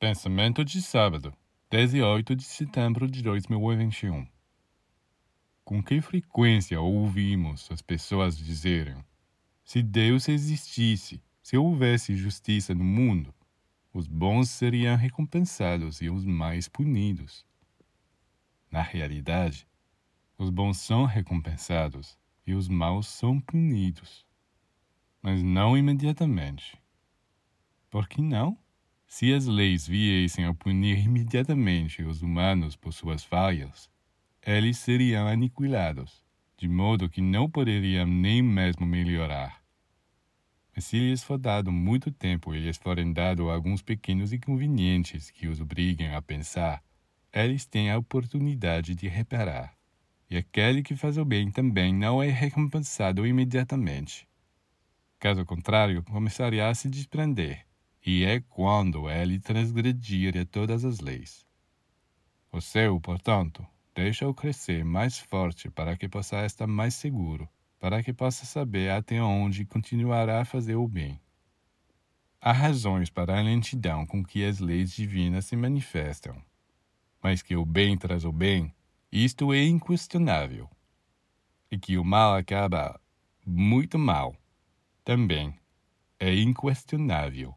Pensamento de sábado, 18 de setembro de 2021. Com que frequência ouvimos as pessoas dizerem: se Deus existisse, se houvesse justiça no mundo, os bons seriam recompensados e os mais punidos. Na realidade, os bons são recompensados e os maus são punidos, mas não imediatamente. Por que não? Se as leis viessem a punir imediatamente os humanos por suas falhas, eles seriam aniquilados, de modo que não poderiam nem mesmo melhorar. Mas se lhes for dado muito tempo e lhes forem dados alguns pequenos inconvenientes que os obriguem a pensar, eles têm a oportunidade de reparar. E aquele que faz o bem também não é recompensado imediatamente. Caso contrário, começaria a se desprender e é quando ele transgredir todas as leis. O céu, portanto, deixa-o crescer mais forte para que possa estar mais seguro, para que possa saber até onde continuará a fazer o bem. Há razões para a lentidão com que as leis divinas se manifestam, mas que o bem traz o bem, isto é inquestionável. E que o mal acaba muito mal, também é inquestionável.